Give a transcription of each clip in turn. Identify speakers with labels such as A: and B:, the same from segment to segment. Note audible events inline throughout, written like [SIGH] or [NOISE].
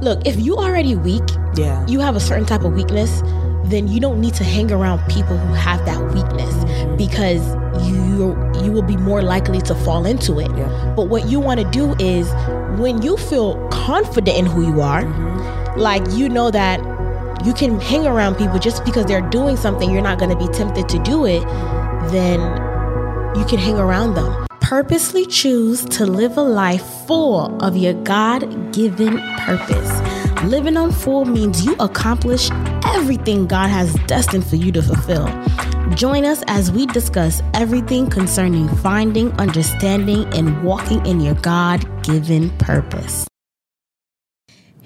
A: Look, if you already weak,
B: Yeah.
A: you have a certain type of weakness, then you don't need to hang around people who have that weakness because you you will be more likely to fall into it.
B: Yeah.
A: But what you want to do is when you feel confident in who you are, mm-hmm. like you know that you can hang around people just because they're doing something you're not going to be tempted to do it, then you can hang around them. Purposely choose to live a life full of your God given purpose. Living on full means you accomplish everything God has destined for you to fulfill. Join us as we discuss everything concerning finding, understanding, and walking in your God given purpose.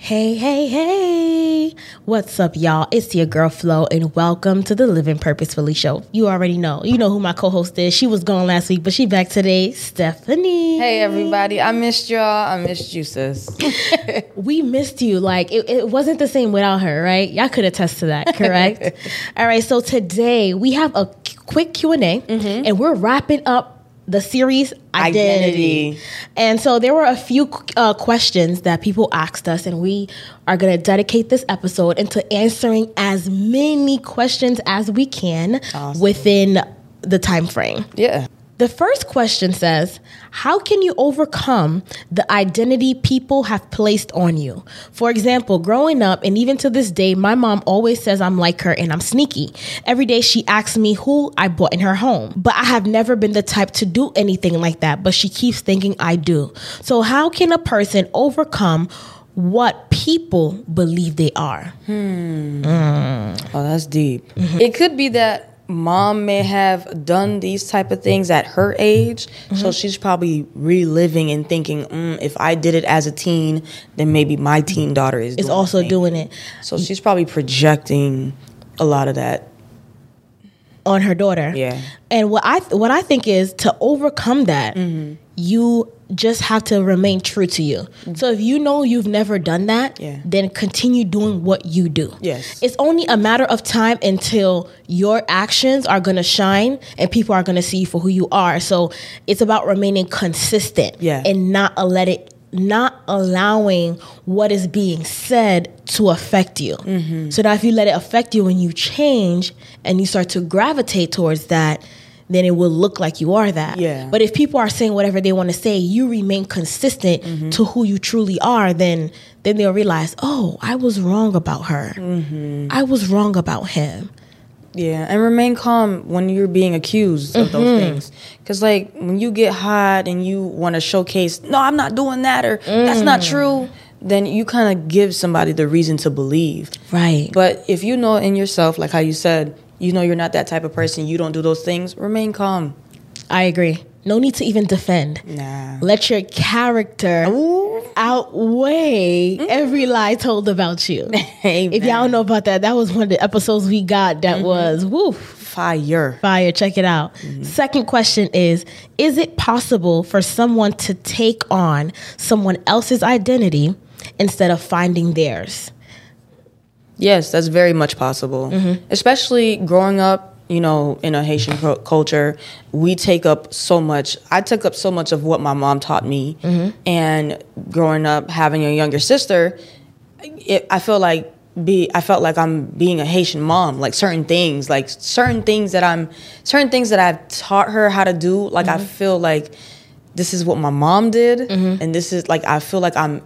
A: Hey, hey, hey. What's up, y'all? It's your girl Flo, and welcome to the Living Purposefully Show. You already know. You know who my co host is. She was gone last week, but she back today. Stephanie.
B: Hey everybody, I missed y'all. I missed you, sis. [LAUGHS] [LAUGHS]
A: We missed you. Like, it, it wasn't the same without her, right? Y'all could attest to that, correct? [LAUGHS] All right, so today we have a quick Q&A, mm-hmm. and we're wrapping up the series identity.
B: Identity.
A: And so there were a few uh, questions that people asked us, and we are going to dedicate this episode into answering as many questions as we can within the time frame.
B: Yeah.
A: The first question says, How can you overcome the identity people have placed on you? For example, growing up, and even to this day, my mom always says I'm like her and I'm sneaky. Every day she asks me who I bought in her home, but I have never been the type to do anything like that, but she keeps thinking I do. So, how can a person overcome what people believe they are?
B: Oh, that's deep.
A: Mm-hmm.
B: It could be that mom may have done these type of things at her age,
A: Mm-hmm.
B: so she's probably reliving and thinking, mm, if I did it as a teen, then maybe my teen daughter is.
A: Is also doing it
B: So she's probably projecting a lot of that.
A: on her daughter.
B: Yeah.
A: And what I what I think is to overcome that,
B: Mm-hmm.
A: you just have to remain true to you. So if you know you've never done that,
B: Yeah.
A: then continue doing what you do.
B: Yes.
A: It's only a matter of time until your actions are going to shine and people are going to see you for who you are. So it's about remaining consistent
B: Yeah.
A: and not a let it not allowing what is being said to affect you.
B: Mm-hmm.
A: So that if you let it affect you and you change and you start to gravitate towards that, then it will look like you are that.
B: Yeah.
A: But if people are saying whatever they want to say, you remain consistent
B: Mm-hmm.
A: to who you truly are, then then they'll realize, oh, I was wrong about her.
B: Mm-hmm.
A: I was wrong about him.
B: Yeah, and remain calm when you're being accused of
A: Mm-hmm.
B: those things. Because, like, when you get hot and you want to showcase, no, I'm not doing that, or that's not
A: Mm.
B: true, then you kind of give somebody the reason to believe.
A: Right.
B: But if you know in yourself, like how you said, you know you're not that type of person, you don't do those things, remain calm.
A: I agree. No need to even defend.
B: Nah.
A: Let your character outweigh mm-hmm. every lie told about you. [LAUGHS] If y'all don't know about that, that was one of the episodes we got that mm-hmm. was woo
B: Fire.
A: fire. Check it out. Mm-hmm. Second question is Is it possible for someone to take on someone else's identity instead of finding theirs?
B: Yes, that's very much possible. Mm-hmm. Especially growing up, you know, in a Haitian culture, we take up so much. I took up so much of what my mom taught me. Mm-hmm. And growing up, having a younger sister, it, I feel like be I felt like I'm being a Haitian mom. Like certain things, like certain things that I'm, certain things that I've taught her how to do. Like I mm-hmm. feel like this is what my mom did, and this is like I feel like I'm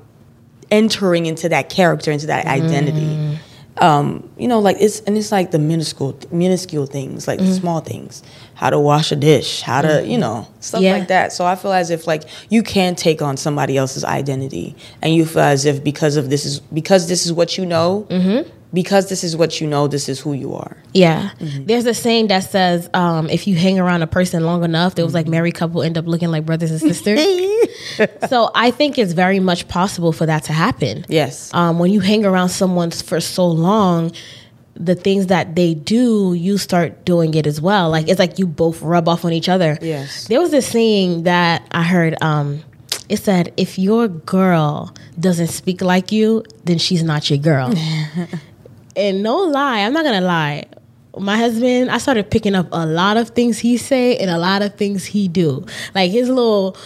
B: entering into that character, into that identity. Um, you know, like it's and it's like the minuscule, minuscule things, like the mm-hmm. small things, how to wash a dish, how to, you mm-hmm. know, stuff
A: Yeah.
B: like that. So I feel as if like you can take on somebody else's identity, and you feel as if because of this is because this is what you know, mm-hmm. Because this is what you know, this is who you are.
A: Yeah. There's a saying that says um, if you hang around a person long enough, there was like married couple end up looking like brothers and sisters. [LAUGHS] so I think it's very much possible for that to happen.
B: Yes.
A: Um, when you hang around someone for so long, the things that they do, you start doing it as well. Like it's like you both rub off on each other.
B: Yes.
A: There was this saying that I heard. Um, it said, "If your girl doesn't speak like you, then she's not your girl." [LAUGHS] and no lie, I'm not gonna lie. My husband, I started picking up a lot of things he say and a lot of things he do. Like his little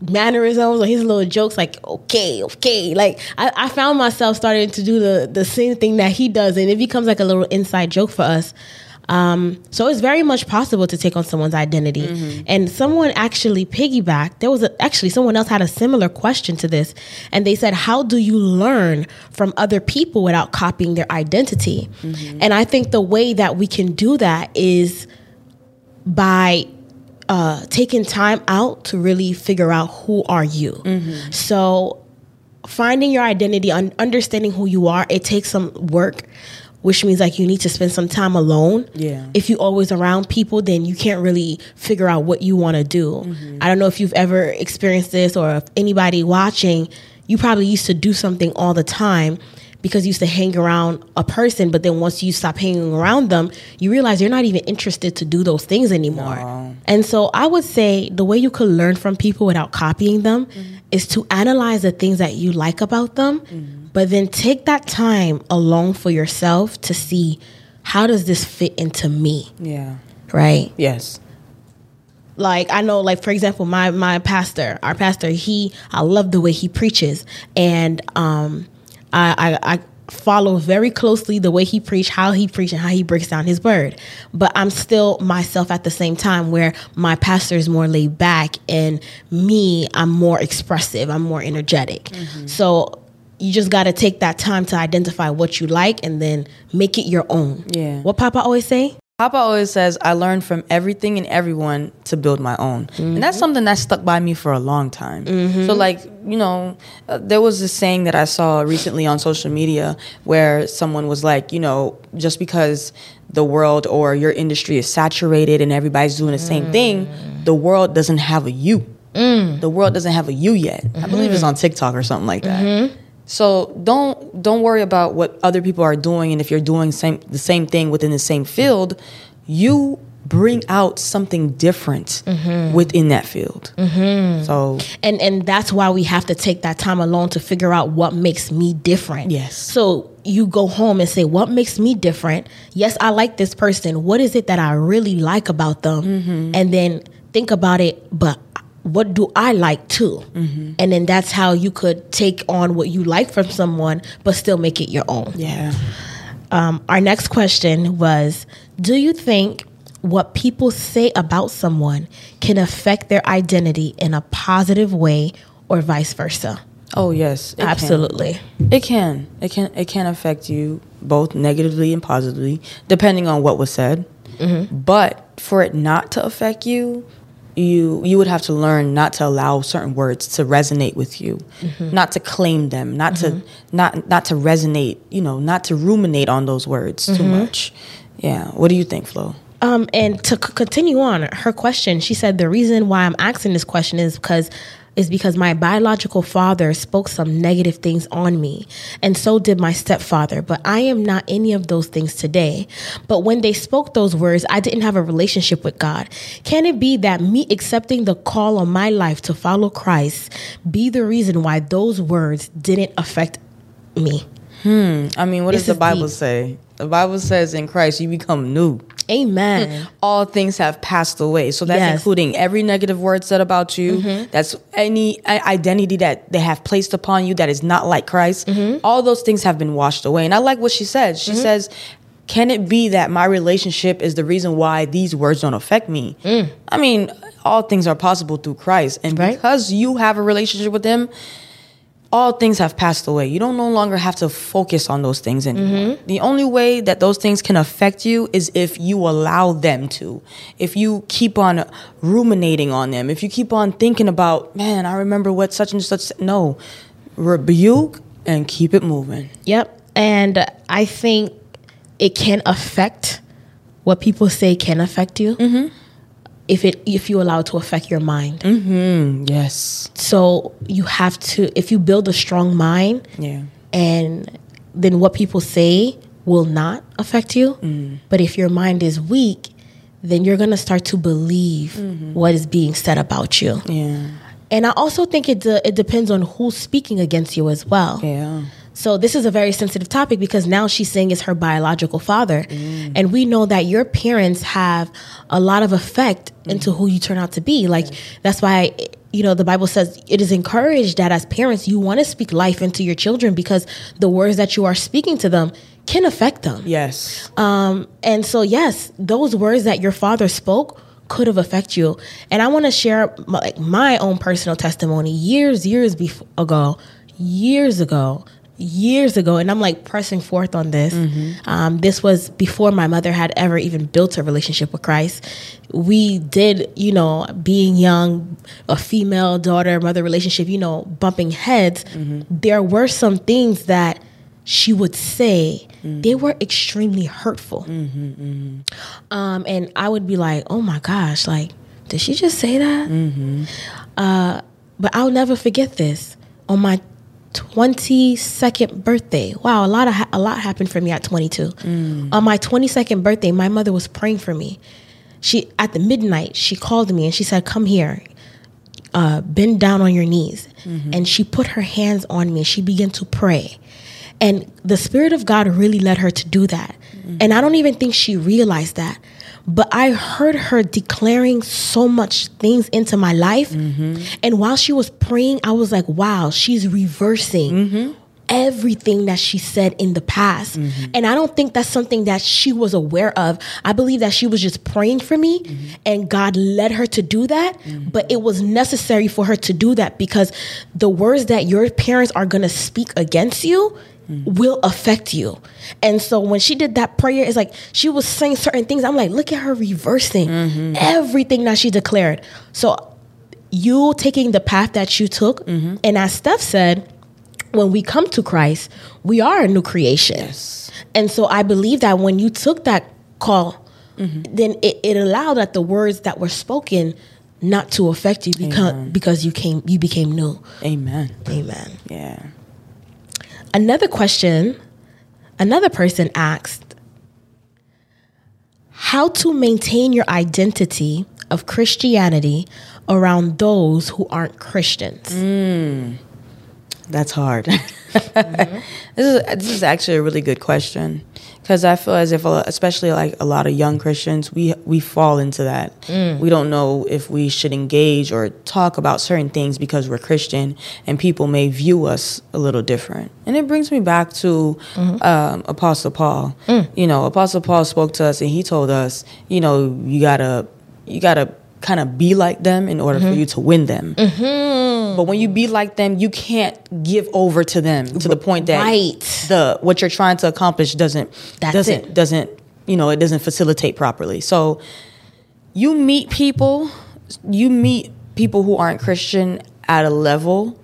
A: mannerisms or his little jokes like okay okay like I, I found myself starting to do the the same thing that he does and it becomes like a little inside joke for us um, so it's very much possible to take on someone's identity
B: Mm-hmm.
A: and someone actually piggybacked there was a, actually someone else had a similar question to this and they said how do you learn from other people without copying their identity
B: Mm-hmm.
A: and i think the way that we can do that is by uh, taking time out to really figure out who are you.
B: Mm-hmm.
A: So finding your identity, un- understanding who you are, it takes some work. Which means like you need to spend some time alone.
B: Yeah.
A: If you're always around people, then you can't really figure out what you want to do.
B: Mm-hmm.
A: I don't know if you've ever experienced this or if anybody watching, you probably used to do something all the time because you used to hang around a person, but then once you stop hanging around them, you realize you're not even interested to do those things anymore. And so I would say the way you could learn from people without copying them is to analyze the things that you like about them, but then take that time alone for yourself to see how does this fit into me,
B: Yeah.
A: right?
B: Yes.
A: like I know like for example my my pastor our pastor he I love the way he preaches and um I I, I follow very closely the way he preach how he preach and how he breaks down his word but I'm still myself at the same time where my pastor is more laid back and me I'm more expressive I'm more energetic so you just got to take that time to identify what you like and then make it your own
B: Yeah.
A: what papa always say
B: Papa always says, I learned from everything and everyone to build my own. And that's mm-hmm. something that stuck by me for a long time. Mm-hmm. So, like, you know, uh, there was this saying that I saw recently on social media where someone was like, you know, just because the world or your industry is saturated and everybody's doing the same thing, mm. the world doesn't have a you. Mm. The world doesn't have a you yet. I believe it's mm-hmm. on TikTok or something like that. So don't don't worry about what other people are doing, and if you're doing same the same thing within the same field, you bring out something different mm-hmm. within that field. Mm-hmm. So
A: and and that's why we have to take that time alone to figure out what makes me different.
B: Yes.
A: so you go home and say what makes me different? Yes i like this person. What is it that i really like about them? Mm-hmm. And then think about it but what do i like too and then that's how you could take on what you like from someone but still make it your own
B: yeah,
A: um, our next question was Do you think what people say about someone can affect their identity in a positive way or vice versa?
B: oh yes, it can.
A: Absolutely.
B: It can. It can. It can affect you both negatively and positively, depending on what was said. But for it not to affect you, you you would have to learn not to allow certain words to resonate with you, mm-hmm. not to claim them, not to mm-hmm. not not to resonate. You know, not to ruminate on those words too mm-hmm. much. Yeah. What do you think, Flo?
A: Um, and to c- continue on her question, she said the reason why I'm asking this question is because is because my biological father spoke some negative things on me, and so did my stepfather. But I am not any of those things today. But when they spoke those words, I didn't have a relationship with God. Can it be that me accepting the call on my life to follow Christ be the reason why those words didn't affect me? Hmm.
B: I mean, what
A: This
B: does the Bible
A: deep.
B: say? The Bible says in Christ you become new.
A: Amen. Hmm.
B: all things have passed away. So that's
A: Yes.
B: including every negative word said about you. Mm-hmm. That's any identity that they have placed upon you that is not like Christ. Mm-hmm. All those things have been washed away. And I like what she said. She mm-hmm. says, can it be that my relationship is the reason why these words don't affect me? Mm. I mean, all things are possible through Christ. And
A: Right.
B: because you have a relationship with Him, all things have passed away. You don't no longer have to focus on those things anymore. Mm-hmm. The only way that those things can affect you is if you allow them to. If you keep on ruminating on them. If you keep on thinking about, man, I remember what such and such. No, rebuke and keep it moving.
A: Yep. And I think it can affect what people say can affect you mm-hmm. If it if you allow it to affect your mind. Mm-hmm.
B: Yes.
A: So you have to if you build a strong mind
B: Yeah.
A: and then what people say will not affect you. Mm. But if your mind is weak, then you're going to start to believe mm-hmm. what is being said about you.
B: Yeah.
A: And I also think it de- it depends on who's speaking against you as well.
B: Yeah.
A: So this is a very sensitive topic because now she's saying it's her biological father, and we know that your parents have a lot of effect into who you turn out to be. Like that's why you know, the Bible says it is encouraged that as parents, you want to speak life into your children because the words that you are speaking to them can affect them.
B: Yes.
A: Um, and so, yes, those words that your father spoke could have affected you. And I want to share my, like my own personal testimony. Years, years before ago, years ago, years ago, and I'm like pressing forth on this. Um, this was before my mother had ever even built a relationship with Christ. We did, you know, being young, a female daughter mother relationship, you know, bumping heads. There were some things that she would say. They were extremely hurtful. Um, and i would be like oh my gosh like did she just say that? Uh, but i'll never forget this. On my 22nd birthday wow a lot of ha- a lot happened for me at 22 mm. on my 22nd birthday my mother was praying for me she at the midnight she called me and she said come here uh, bend down on your knees. Mm-hmm. And she put her hands on me. She began to pray. And the Spirit of God really led her to do that. Mm. And I don't even think she realized that. But I heard her declaring so much things into my life. Mm-hmm. And while she was praying, I was like, wow, she's reversing mm-hmm. everything that she said in the past. Mm-hmm. And I don't think that's something that she was aware of. I believe that she was just praying for me and God led her to do that. But it was necessary for her to do that because the words that your parents are going to speak against you will affect you. And so when she did that prayer, it's like she was saying certain things. I'm like, look at her reversing mm-hmm. everything that she declared. So you taking the path that you took, mm-hmm. and as Steph said, when we come to Christ, we are a new creation.
B: Yes.
A: And so I believe that when you took that call, mm-hmm. then it, it allowed that the words that were spoken not to affect you because because you came you became new.
B: Amen.
A: Amen.
B: Yeah.
A: Another question, another person asked how to maintain your identity of Christianity around those who aren't Christians. Mm.
B: That's hard. [LAUGHS] this is this is actually a really good question because I feel as if, especially like a lot of young Christians, we we fall into that. Mm. We don't know if we should engage or talk about certain things because we're Christian, and people may view us a little different. And it brings me back to mm-hmm. um, Apostle Paul. Mm. You know, Apostle Paul spoke to us, and he told us, you know, you gotta you gotta kind of be like them in order for mm-hmm. you to win them. Mm-hmm. But when you be like them, you can't give over to them to the point that
A: Right.
B: the what you're trying to accomplish doesn't
A: That's
B: doesn't
A: it.
B: doesn't you know it doesn't facilitate properly. So you meet people, you meet people who aren't Christian at a level,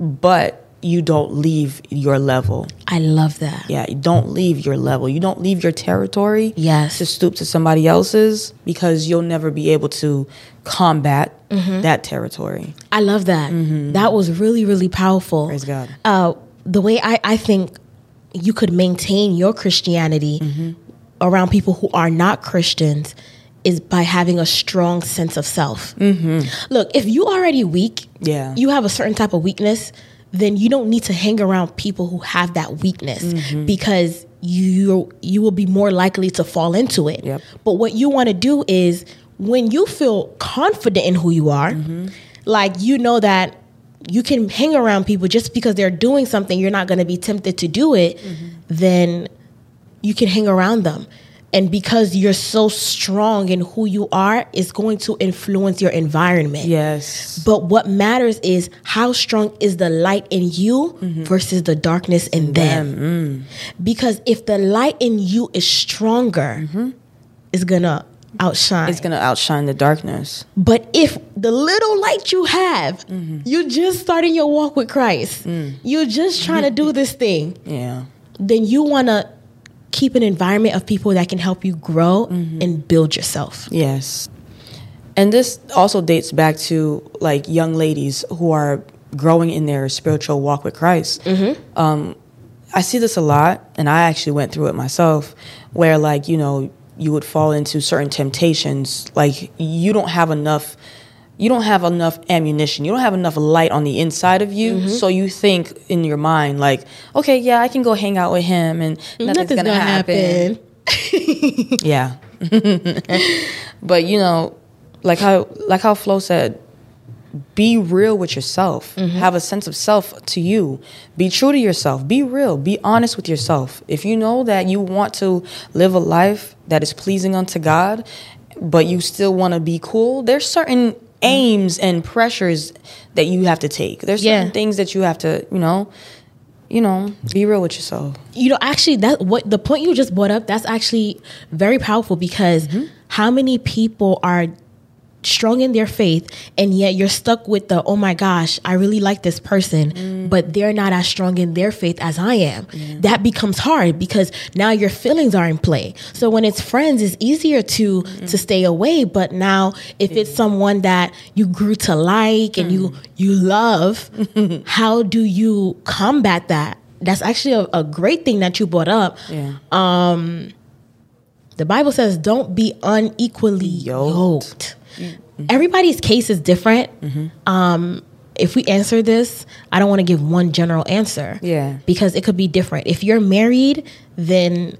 B: but you don't leave your level.
A: I love that.
B: Yeah, you don't leave your level. You don't leave your territory.
A: Yes.
B: To stoop to somebody else's because you'll never be able to combat
A: Mm-hmm.
B: that territory.
A: I love that. That was really, really powerful.
B: Praise God.
A: Uh, the way I, I think you could maintain your Christianity around people who are not Christians is by having a strong sense of self. Look, if you already weak,
B: Yeah.
A: you have a certain type of weakness, then you don't need to hang around people who have that weakness mm-hmm. because you you will be more likely to fall into it.
B: Yep.
A: But what you want to do is when you feel confident in who you are, mm-hmm. like you know that you can hang around people just because they're doing something, you're not going to be tempted to do it, mm-hmm. then you can hang around them. And because you're so strong in who you are, is going to influence your environment.
B: Yes.
A: But what matters is how strong is the light in you mm-hmm. versus the darkness in them. Mm. Because if the light in you is stronger, mm-hmm. it's gonna outshine.
B: It's gonna outshine the darkness.
A: but if the little light you have, mm-hmm. you're just starting your walk with Christ, mm. you're just trying to do this thing,
B: Yeah.
A: then you wanna keep an environment of people that can help you grow and build yourself.
B: Yes. And this also dates back to like young ladies who are growing in their spiritual walk with Christ. Um, I see this a lot, and I actually went through it myself, where like you know you would fall into certain temptations, like you don't have enough. You don't have enough ammunition. You don't have enough light on the inside of you. Mm-hmm. So you think in your mind, like, okay, yeah, I can go hang out with him and nothing's, gonna, happen. [LAUGHS] Yeah. [LAUGHS] but you know, like how like how Flo said, be real with yourself. Mm-hmm. Have a sense of self to you. Be true to yourself. Be real. Be honest with yourself. If you know that you want to live a life that is pleasing unto God, but you still want to be cool, there's certain Mm-hmm. aims and pressures that you have to take. There's certain
A: Yeah.
B: things that you have to, you know, you know, be real with yourself.
A: you know actually that what the point you just brought up that's actually very powerful because mm-hmm. how many people are strong in their faith and yet you're stuck with the oh my gosh i really like this person mm. but they're not as strong in their faith as i am. That becomes hard because now your feelings are in play. So when it's friends it's easier to mm. to stay away but now if it's someone that you grew to like and you mm. you love [LAUGHS] how do you combat that? That's actually a, a great thing that you brought up.
B: Yeah.
A: Um, the Bible says, "Don't be unequally
B: Yoked.
A: yoked." Mm-hmm. Everybody's case is different. Mm-hmm. Um, if we answer this, I don't want to give one general answer.
B: Yeah.
A: because it could be different. If you're married, then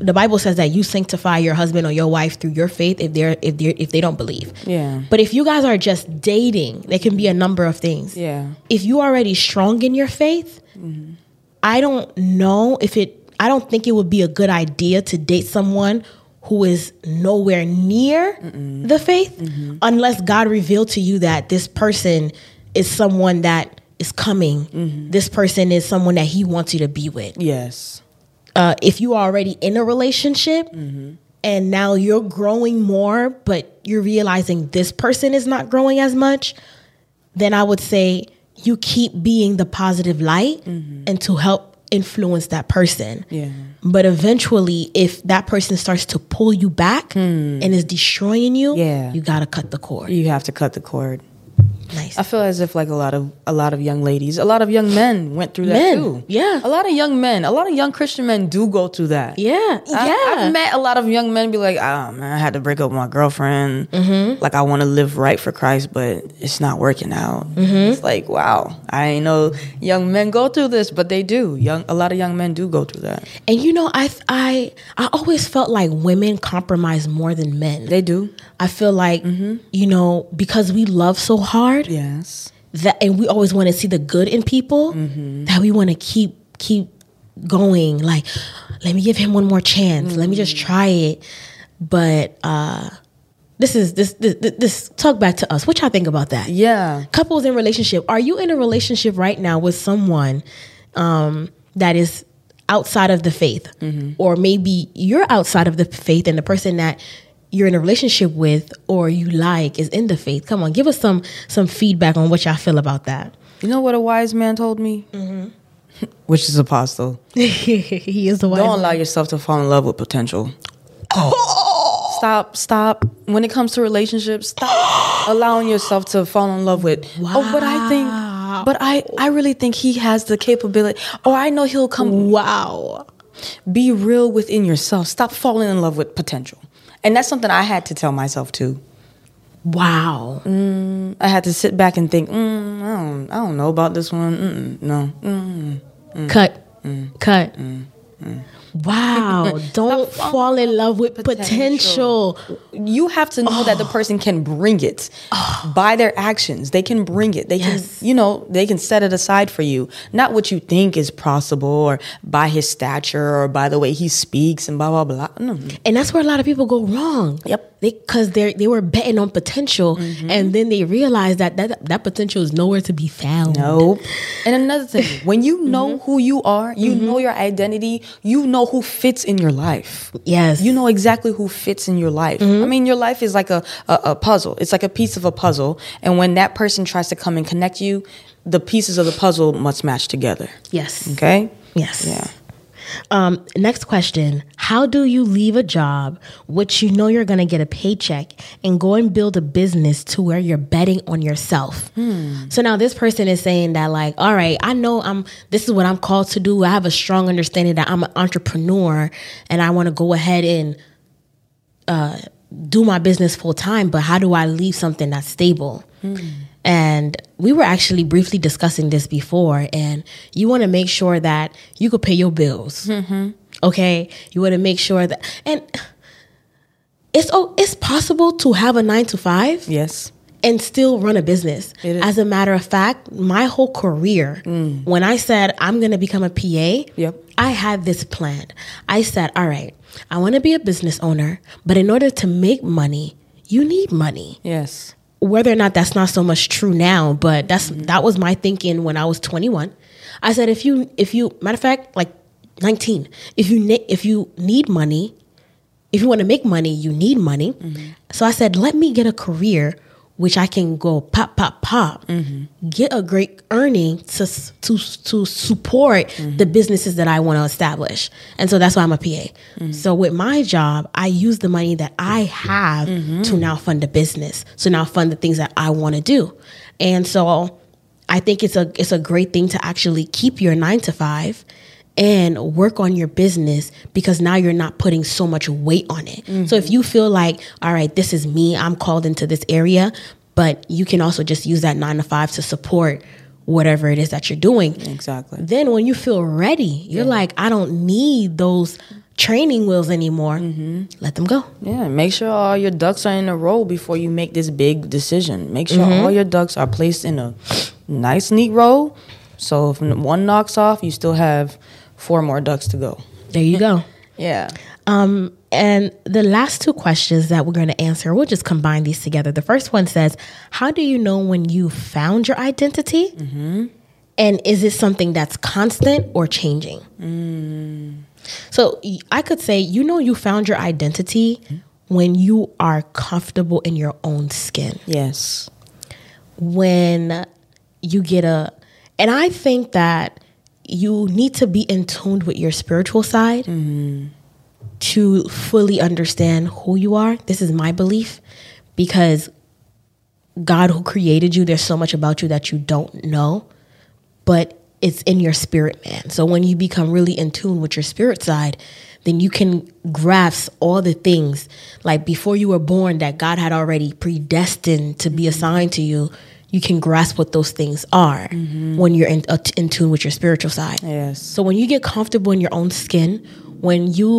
A: the Bible says that you sanctify your husband or your wife through your faith if they're if they if they don't believe.
B: Yeah.
A: But if you guys are just dating, there can be a number of things
B: Yeah.
A: if you're already strong in your faith, mm-hmm. I don't know if it. I don't think it would be a good idea to date someone who is nowhere near the faith, unless God revealed to you that this person is someone that is coming. This person is someone that He wants you to be with.
B: Yes.
A: Uh, if you are already in a relationship and now you're growing more, but you're realizing this person is not growing as much, then I would say you keep being the positive light and to help influence that person.
B: Yeah.
A: But eventually, if that person starts to pull you back hmm. and is destroying you,
B: Yeah.
A: you got to cut the cord.
B: You have to cut the cord.
A: Nice.
B: I feel as if like a lot of a lot of young ladies, a lot of young men went through that
A: Men,
B: too.
A: yeah.
B: a lot of young men, a lot of young Christian men do go through that.
A: yeah.
B: I,
A: yeah.
B: I've met a lot of young men be like, "Oh man, I had to break up with my girlfriend.
A: Mm-hmm.
B: Like I want to live right for Christ, but it's not working out."
A: Mm-hmm.
B: It's like, wow, I ain't know young men go through this, but they do. Young, a lot of young men do go through that.
A: and you know, I I I always felt like women compromise more than men.
B: They do.
A: I feel like you know because we love so hard
B: Yes.
A: that, and we always want to see the good in people that we want to keep keep going. Like, let me give him one more chance. Let me just try it. But uh this is this this, this talk back to us. What y'all think about that?
B: Yeah.
A: couples in relationship are you in a relationship right now with someone um, that is outside of the faith or maybe you're outside of the faith and the person that you're in a relationship with or you like is in the faith come on give us some some feedback on what y'all feel about that
B: You know what a wise man told me?
A: Mm-hmm.
B: Which is apostle. [LAUGHS]
A: he is the one
B: Don't allow yourself to fall in love with potential. Oh. Stop, stop. When it comes to relationships, stop [GASPS] allowing yourself to fall in love with. Oh, but I think, but I, I really think he has the capability. Or I know he'll come.
A: wow
B: Be real within yourself. Stop falling in love with potential. And that's something I had to tell myself too.
A: wow
B: I had to sit back and think. Mm, I don't, I don't know about this one. Mm-mm, no. Mm.
A: cut cut wow [LAUGHS] don't fall in love with potential.
B: you have to know that the oh. person can bring it oh. by their actions. They can bring it. They
A: Yes.
B: can, you know, they can set it aside for you. Not what you think is possible or by his stature or by the way he speaks and blah blah blah. No.
A: And that's where a lot of people go wrong.
B: Yep.
A: Because they they were betting on potential, mm-hmm. and then they realized that that that potential is nowhere to be found.
B: Nope. And another thing, when you mm-hmm. know who you are, you mm-hmm. know your identity, you know who fits in your life.
A: Yes.
B: You know exactly who fits in your life. I mean, your life is like a, a, a puzzle. It's like a piece of a puzzle. And when that person tries to come and connect you, the pieces of the puzzle must match together.
A: Yes.
B: Okay?
A: Yes.
B: Yeah.
A: Um, next question: How do you leave a job which you know you're going to get a paycheck and go and build a business to where you're betting on yourself? So now this person is saying that like, all right, I know I'm. This is what I'm called to do. I have a strong understanding that I'm an entrepreneur and I want to go ahead and uh, do my business full time. But how do I leave something that's stable? And we were actually briefly discussing this before, and you want to make sure that you could pay your bills. Mm-hmm. Okay, you want to make sure that, and it's oh, it's possible to have a nine to five
B: Yes.
A: and still run a business. As a matter of fact, my whole career, mm. when I said I'm going to become a PA,
B: Yep.
A: I had this plan. I said, all right, I want to be a business owner, but in order to make money, you need money.
B: Yes.
A: Whether or not that's not so much true now, but that's that was my thinking when I was 21. I said if you if you matter of fact like 19, if you ne- if you need money, if you want to make money, you need money. Mm-hmm. So I said, let me get a career which I can go pop, pop, pop, get a great earning to to to support the businesses that I want to establish. And so that's why I'm a PA. So with my job, I use the money that I have to now fund a business. So now fund the things that I want to do. And so I think it's a it's a great thing to actually keep your nine to five and work on your business because now you're not putting so much weight on it. So if you feel like, all right, this is me, I'm called into this area, but you can also just use that nine to five to support whatever it is that you're doing.
B: Exactly.
A: Then when you feel ready, you're like, I don't need those training wheels anymore. Mm-hmm. Let them go.
B: Yeah, make sure all your ducks are in a row before you make this big decision. Make sure mm-hmm. all your ducks are placed in a nice, neat row. So if one knocks off, you still have four more ducks to go.
A: There you go. [LAUGHS]
B: Yeah.
A: Um, and the last two questions that we're going to answer, we'll just combine these together. The first one says, How do you know when you found your identity? Mm-hmm. And is it something that's constant or changing? Mm. So I could say, you know, you found your identity mm-hmm. when you are comfortable in your own skin
B: Yes.
A: when you get a and i think that you need to be in tune with your spiritual side to fully understand who you are. This is my belief because god who created you there's so much about you that you don't know but it's in your spirit man. So when you become really in tune with your spirit side then you can grasp all the things. Like before you were born that god had already predestined to be assigned to you you can grasp what those things are when you're in, uh, in tune with your spiritual side
B: Yes.
A: so when you get comfortable in your own skin, when you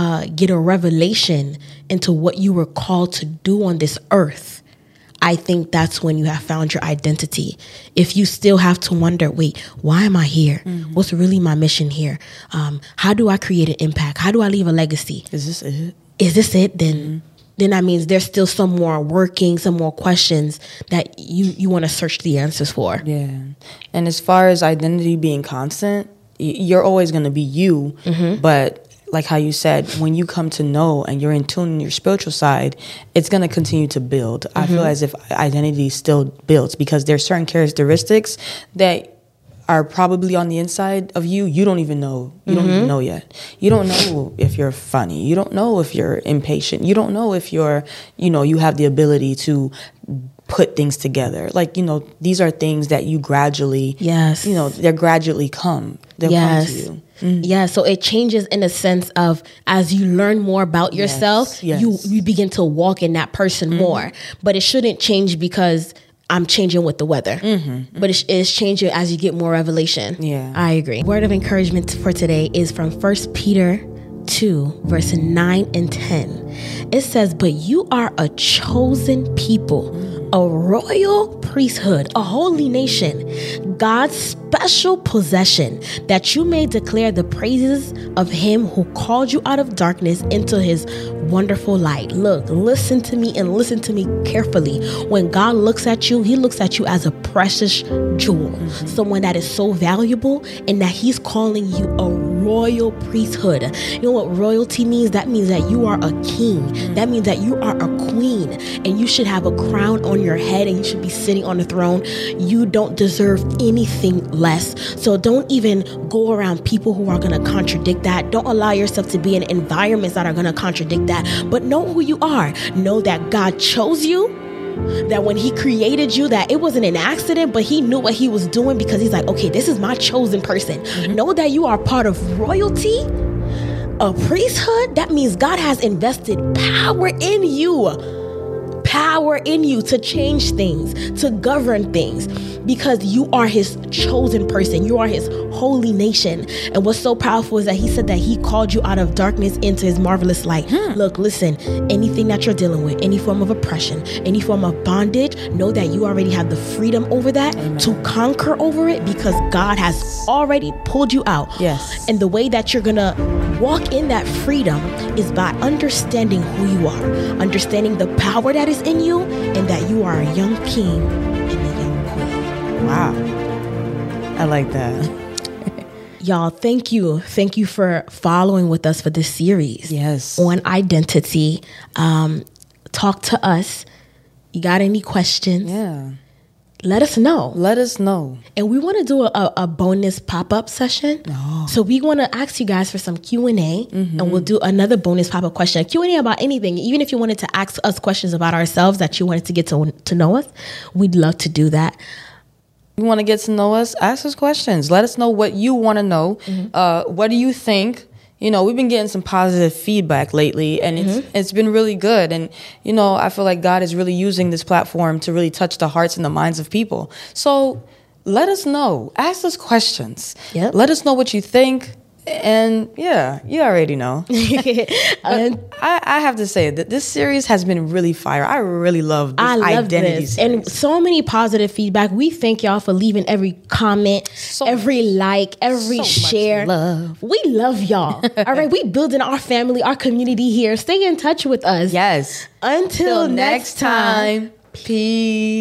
A: uh, get a revelation into what you were called to do on this earth, I think that's when you have found your identity. If you still have to wonder, wait, why am I here? What's really my mission here? Um, how do I create an impact? How do I leave a legacy?
B: Is this it?
A: Is this it? Then, then that means there's still some more working, some more questions that you you want to search the answers for.
B: Yeah. And as far as identity being constant, you're always going to be you. Mm-hmm. But like how you said, when you come to know and you're in tune in your spiritual side, it's going to continue to build. I feel mm-hmm. as if identity still builds because there's certain characteristics that are probably on the inside of you you don't even know. You don't even mm-hmm. know yet. You don't know if you're funny. You don't know if you're impatient. You don't know if you're you know you have the ability to put things together. Like you know these are things that you gradually
A: Yes.
B: you know they're gradually come. They'll
A: yes.
B: come to you. Mm.
A: Yeah, so it changes in a sense of as you learn more about yourself,
B: yes.
A: you you begin to walk in that person mm-hmm. more. But it shouldn't change because I'm changing with the weather. Mm-hmm, mm-hmm. But it's, it's changing as you get more revelation.
B: Yeah.
A: I agree. Word of encouragement for today is from 1 Peter 2, verse 9 and 10. It says, But you are a chosen people, a royal priesthood, a holy nation, God's special possession, that you may declare the praises of him who called you out of darkness into his wonderful light. Look, listen to me and listen to me carefully. When God looks at you, he looks at you as a precious jewel, someone that is so valuable, and that he's calling you a royal priesthood. You know what royalty means? That means that you are a king. That means that you are a queen and you should have a crown on your head and you should be sitting on the throne. You don't deserve anything less. So don't even go around people who are going to contradict that. Don't allow yourself to be in environments that are going to contradict that. But know who you are. Know that God chose you that when he created you that it wasn't an accident but he knew what he was doing because he's like okay this is my chosen person. Mm-hmm. Know that you are part of royalty a priesthood that means god has invested power in you power in you to change things, to govern things, because you are his chosen person. You are his holy nation. And what's so powerful is that he said that he called you out of darkness into his marvelous light.
B: Hmm.
A: Look, listen, anything that you're dealing with, any form of oppression, any form of bondage, know that you already have the freedom over that to conquer over it because God has already pulled you out.
B: Yes.
A: And the way that you're gonna walk in that freedom is by understanding who you are, understanding the power that is in you, and that you are a young king and a young queen.
B: Wow. I like that. [LAUGHS]
A: Y'all, thank you. Thank you for following with us for this series.
B: Yes.
A: On identity. Um, talk to us. You got any questions?
B: Yeah.
A: Let us know.
B: Let us know.
A: and we want to do a, a bonus pop-up session so we want to ask you guys for some q&a and we'll do another bonus pop-up question a q&a about anything even if you wanted to ask us questions about ourselves that you wanted to get to, to know us we'd love to do that
B: You want to get to know us? Ask us questions. Let us know what you want to know. Uh, what do you think? You know, we've been getting some positive feedback lately, and it's mm-hmm. it's been really good. And you know, I feel like God is really using this platform to really touch the hearts and the minds of people. So let us know. Ask us questions.
A: Yep.
B: Let us know what you think. And yeah, you already know. [LAUGHS]
A: Uh, and
B: I, I have to say that this series has been really fire. I really love this
A: I love
B: identity
A: this. And so many positive feedback. We thank y'all for leaving every comment,
B: So
A: every like, every
B: so much
A: share.
B: love.
A: We love y'all. [LAUGHS] All right, we building our family, our community here. Stay in touch with us.
B: yes.
A: Until
B: Till
A: next time.
B: Peace.